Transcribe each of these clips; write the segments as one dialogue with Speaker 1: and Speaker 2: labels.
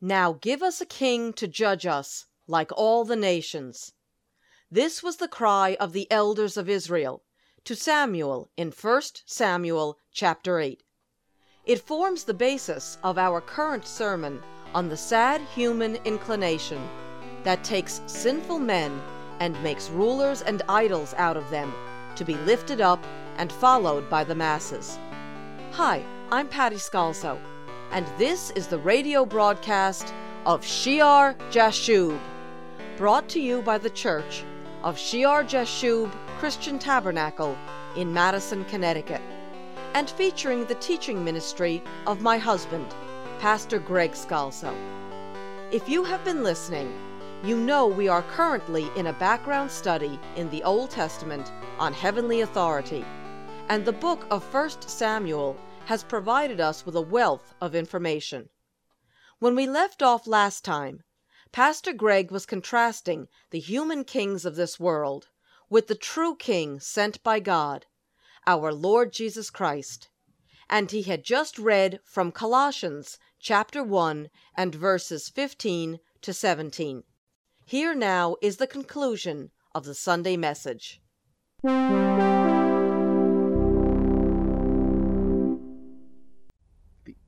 Speaker 1: Now give us a king to judge us, like all the nations. This was the cry of the elders of Israel to Samuel in 1 Samuel chapter 8. It forms the basis of our current sermon on the sad human inclination that takes sinful men and makes rulers and idols out of them to be lifted up and followed by the masses. Hi, I'm Patty Scalzo, and this is the radio broadcast of Shear Jashub, brought to you by the Church of Shear Jashub Christian Tabernacle in Madison, Connecticut, and featuring the teaching ministry of my husband, Pastor Greg Scalzo. If you have been listening, you know we are currently in a background study in the Old Testament on heavenly authority, and the book of 1 Samuel has provided us with a wealth of information. When we left off last time, Pastor Greg was contrasting the human kings of this world with the true king sent by God, our Lord Jesus Christ. And he had just read from Colossians chapter 1 and verses 15 to 17. Here now is the conclusion of the Sunday message.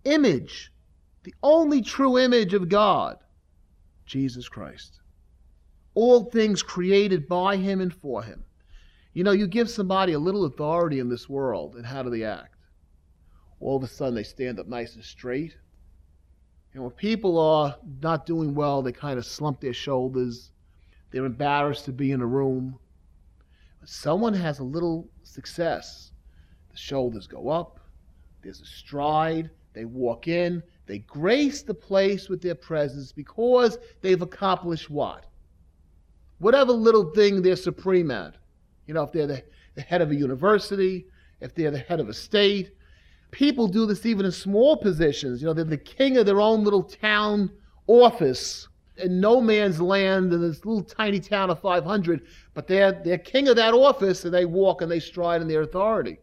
Speaker 2: Image, the only true image of God, Jesus Christ. All things created by Him and for Him. You know, you give somebody a little authority in this world, and how do they act? All of a sudden, they stand up nice and straight. And when people are not doing well, they kind of slump their shoulders. They're embarrassed to be in a room. When someone has a little success, the shoulders go up, there's a stride, they walk in, they grace the place with their presence because they've accomplished what? Whatever little thing they're supreme at. You know, if they're the, the head of a university, if they're the head of a state. People do this even in small positions. You know, they're the king of their own little town office in no man's land in this little tiny town of 500, but they're, they're king of that office and they walk and they stride in their authority.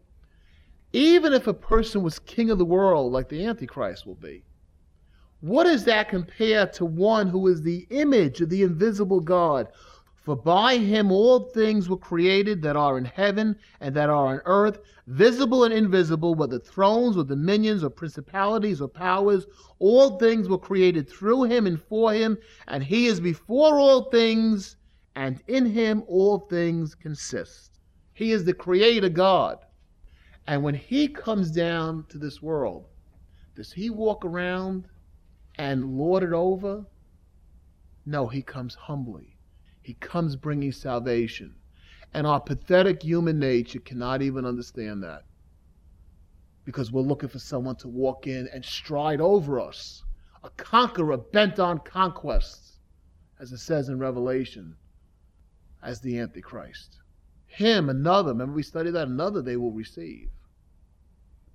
Speaker 2: Even if a person was king of the world, like the Antichrist will be, what does that compare to one who is the image of the invisible God, for by him all things were created that are in heaven and that are on earth, visible and invisible, whether thrones or dominions or principalities or powers. All things were created through him and for him, and he is before all things, and in him all things consist. He is the creator God. And when he comes down to this world, does he walk around and lord it over? No, he comes humbly. He comes bringing salvation. And our pathetic human nature cannot even understand that. Because we're looking for someone to walk in and stride over us, a conqueror bent on conquest, as it says in Revelation, as the Antichrist. Him, another, remember we studied that, another they will receive.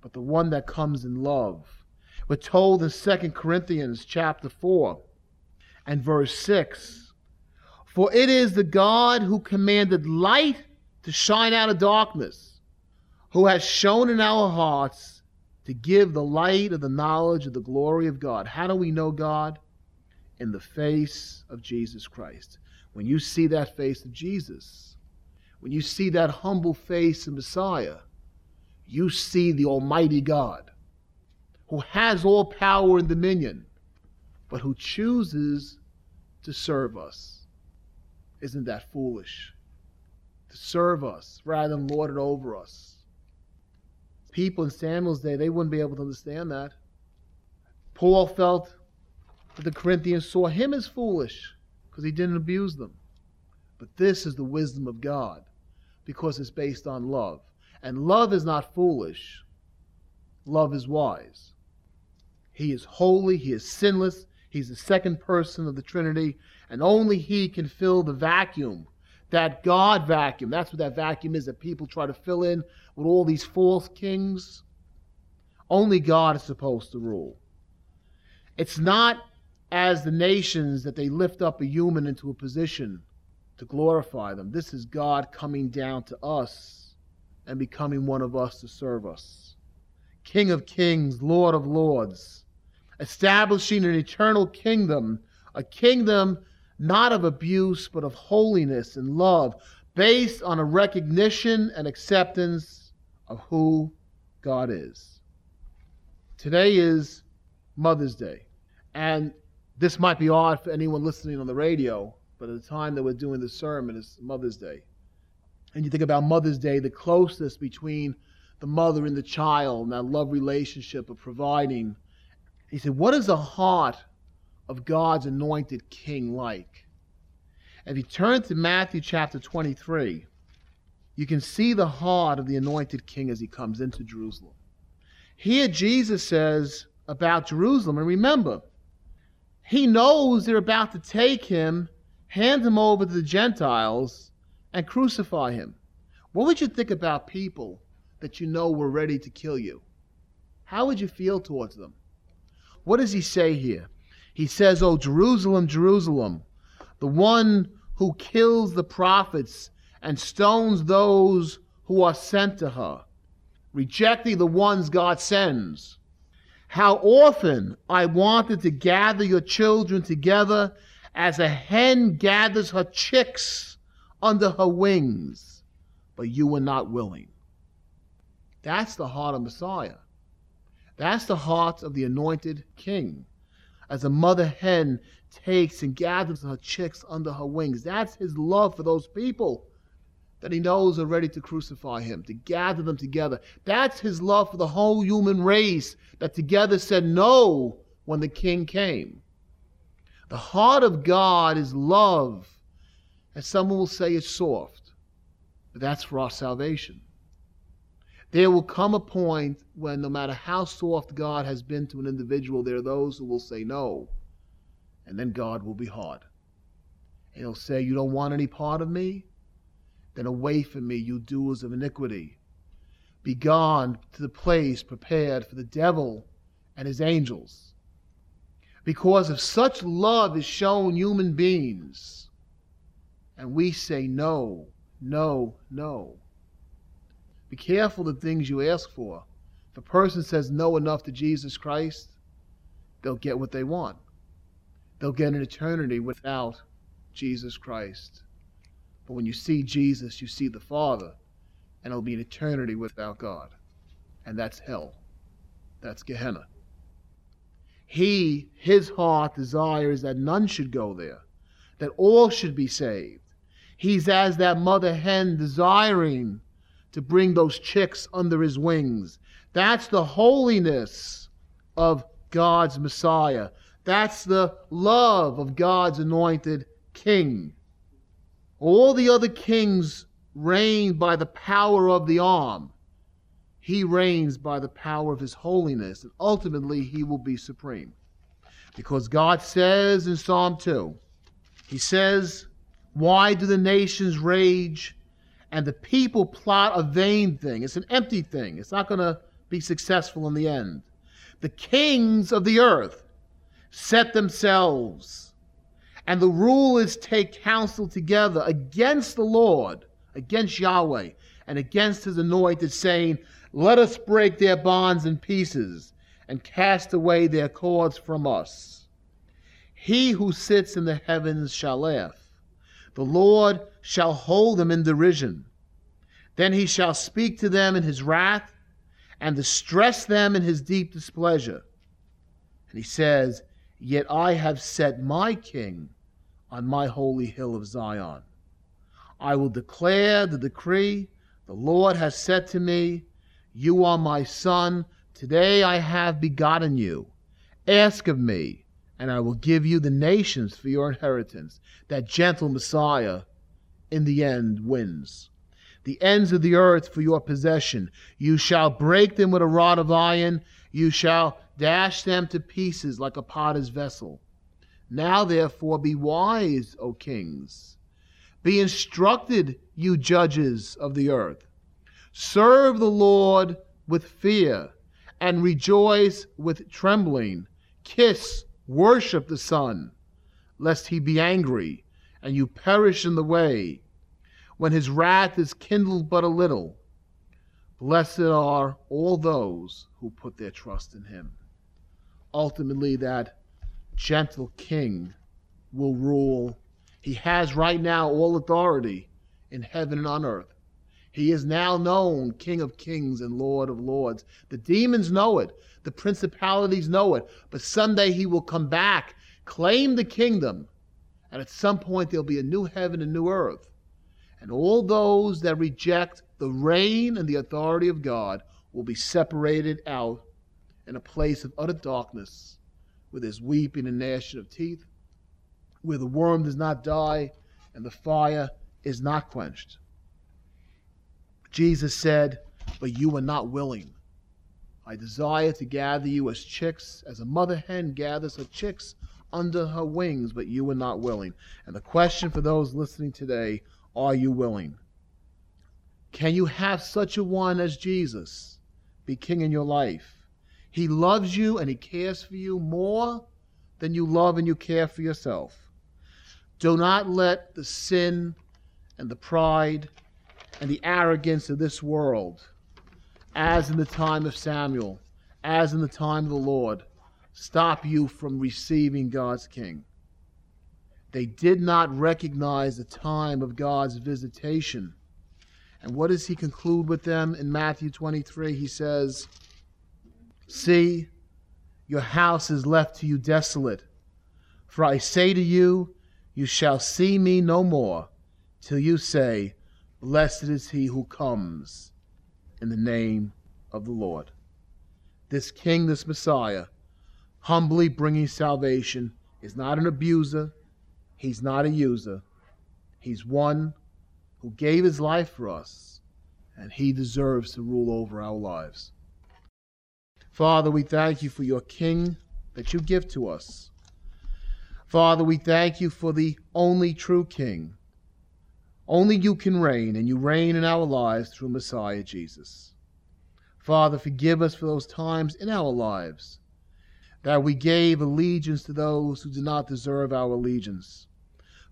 Speaker 2: But the one that comes in love. We're told in 2 Corinthians chapter 4 and verse 6 for it is the God who commanded light to shine out of darkness, who has shown in our hearts to give the light of the knowledge of the glory of God. How do we know God? In the face of Jesus Christ. When you see that face of Jesus, when you see that humble face of Messiah, you see the Almighty God who has all power and dominion, but who chooses to serve us. Isn't that foolish? To serve us rather than lord it over us. People in Samuel's day, they wouldn't be able to understand that. Paul felt that the Corinthians saw him as foolish because he didn't abuse them. But this is the wisdom of God because it's based on love. And love is not foolish, love is wise. He is holy, he is sinless, he's the second person of the Trinity, and only He can fill the vacuum, that God vacuum. That's what that vacuum is that people try to fill in with all these false kings. Only God is supposed to rule. It's not as the nations that they lift up a human into a position to glorify them. This is God coming down to us and becoming one of us to serve us. King of kings, Lord of lords. establishing an eternal kingdom, a kingdom not of abuse, but of holiness and love, based on a recognition and acceptance of who God is. Today is Mother's Day. And this might be odd for anyone listening on the radio, but at the time that we're doing the sermon is Mother's Day. And you think about Mother's Day, the closeness between the mother and the child, and that love relationship of providing. He said, What is the heart of God's anointed king like? If you turn to Matthew chapter 23, you can see the heart of the anointed king as he comes into Jerusalem. Here, Jesus says about Jerusalem, and remember, he knows they're about to take him, hand him over to the Gentiles, and crucify him. What would you think about people that you know were ready to kill you? How would you feel towards them? What does he say here? He says, Oh, Jerusalem, Jerusalem, the one who kills the prophets and stones those who are sent to her, rejecting the ones God sends. How often I wanted to gather your children together as a hen gathers her chicks under her wings, but you were not willing. That's the heart of Messiah. That's the heart of the anointed king. As a mother hen takes and gathers her chicks under her wings. That's his love for those people that he knows are ready to crucify him, to gather them together. That's his love for the whole human race that together said no when the king came. The heart of God is love, and someone will say it's soft, but that's for our salvation. There will come a point when, no matter how soft God has been to an individual, there are those who will say no, and then God will be hard. And he'll say, You don't want any part of me? Then away from me, you doers of iniquity. Be gone to the place prepared for the devil and his angels. Because if such love is shown human beings, and we say no, no, no. Be careful the things you ask for. If a person says no enough to Jesus Christ, they'll get what they want. They'll get an eternity without Jesus Christ. But when you see Jesus, you see the Father, and it'll be an eternity without God. And that's hell. That's Gehenna. He, his heart desires that none should go there, that all should be saved. He's as that mother hen desiring to bring those chicks under his wings. That's the holiness of God's Messiah. That's the love of God's anointed king. All the other kings reign by the power of the arm. He reigns by the power of his holiness, and ultimately he will be supreme. Because God says in Psalm 2, He says, Why do the nations rage and the people plot a vain thing? It's an empty thing, it's not going to be successful in the end. The kings of the earth set themselves, and the rulers take counsel together against the Lord, against Yahweh, and against his anointed, saying, Let us break their bonds in pieces and cast away their cords from us. He who sits in the heavens shall laugh. The Lord shall hold them in derision. Then he shall speak to them in his wrath and distress them in his deep displeasure. And he says, Yet I have set my king on my holy hill of Zion. I will declare the decree. The Lord has said to me, You are my son. Today I have begotten you. Ask of me, and I will give you the nations for your inheritance. That gentle Messiah in the end wins. The ends of the earth for your possession. You shall break them with a rod of iron. You shall dash them to pieces like a potter's vessel. Now, therefore, be wise, O kings. Be instructed, you judges of the earth. Serve the Lord with fear and rejoice with trembling. Kiss, worship the Son, lest he be angry and you perish in the way, when his wrath is kindled but a little. Blessed are all those who put their trust in him. ultimately that gentle king will rule. He has right now all authority in heaven and on earth. He is now known King of kings and Lord of lords. The demons know it, the principalities know it, but someday he will come back, claim the kingdom, and at some point there'll be a new heaven and new earth. And all those that reject the reign and the authority of God will be separated out in a place of utter darkness where there's weeping and gnashing of teeth, where the worm does not die and the fire is not quenched. Jesus said, But you are not willing. I desire to gather you as chicks, as a mother hen gathers her chicks under her wings, but you are not willing. And the question for those listening today are you willing? Can you have such a one as Jesus be king in your life? He loves you and he cares for you more than you love and you care for yourself. Do not let the sin and the pride and the arrogance of this world, as in the time of Samuel, as in the time of the Lord, stop you from receiving God's king. They did not recognize the time of God's visitation. And what does he conclude with them in Matthew 23? He says, See, your house is left to you desolate. For I say to you, you shall see me no more till you say, Blessed is he who comes in the name of the Lord. This King, this Messiah, humbly bringing salvation, is not an abuser, he's not a user. He's one who gave his life for us, and he deserves to rule over our lives. Father, we thank you for your King that you give to us. Father, we thank you for the only true King only you can reign, and you reign in our lives through Messiah Jesus. Father, forgive us for those times in our lives that we gave allegiance to those who did not deserve our allegiance.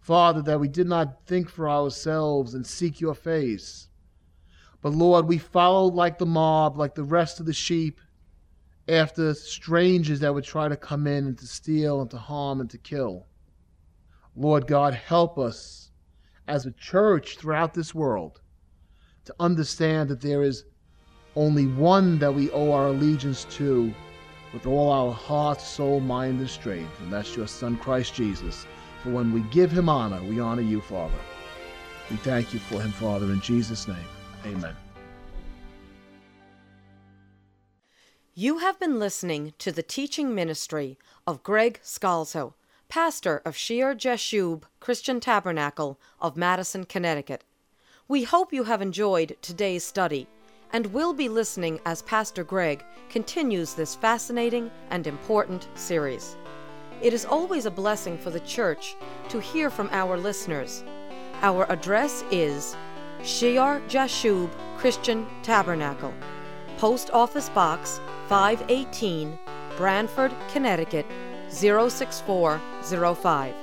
Speaker 2: Father, that we did not think for ourselves and seek your face. But Lord, we followed like the mob, like the rest of the sheep, after strangers that would try to come in and to steal and to harm and to kill. Lord God, help us as a church throughout this world to understand that there is only one that we owe our allegiance to with all our heart, soul, mind, and strength, and that's your Son, Christ Jesus. For when we give him honor, we honor you, Father. We thank you for him, Father, in Jesus' name. Amen.
Speaker 1: You have been listening to the teaching ministry of Greg Scalzo pastor of Shear Jashub Christian Tabernacle of Madison, Connecticut. We hope you have enjoyed today's study and will be listening as Pastor Greg continues this fascinating and important series. It is always a blessing for the church to hear from our listeners. Our address is Shear Jashub Christian Tabernacle, Post Office Box 518, Branford, Connecticut 06405.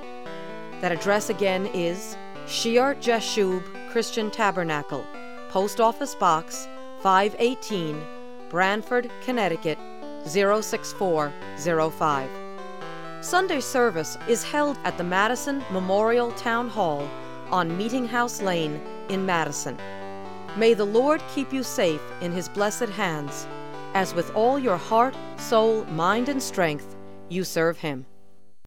Speaker 1: That address again is Shear Jashub Christian Tabernacle, Post Office Box 518, Branford, Connecticut 06405. Sunday service is held at the Madison Memorial Town Hall on Meeting House Lane in Madison. May the Lord keep you safe in His blessed hands, as with all your heart, soul, mind, and strength you serve him.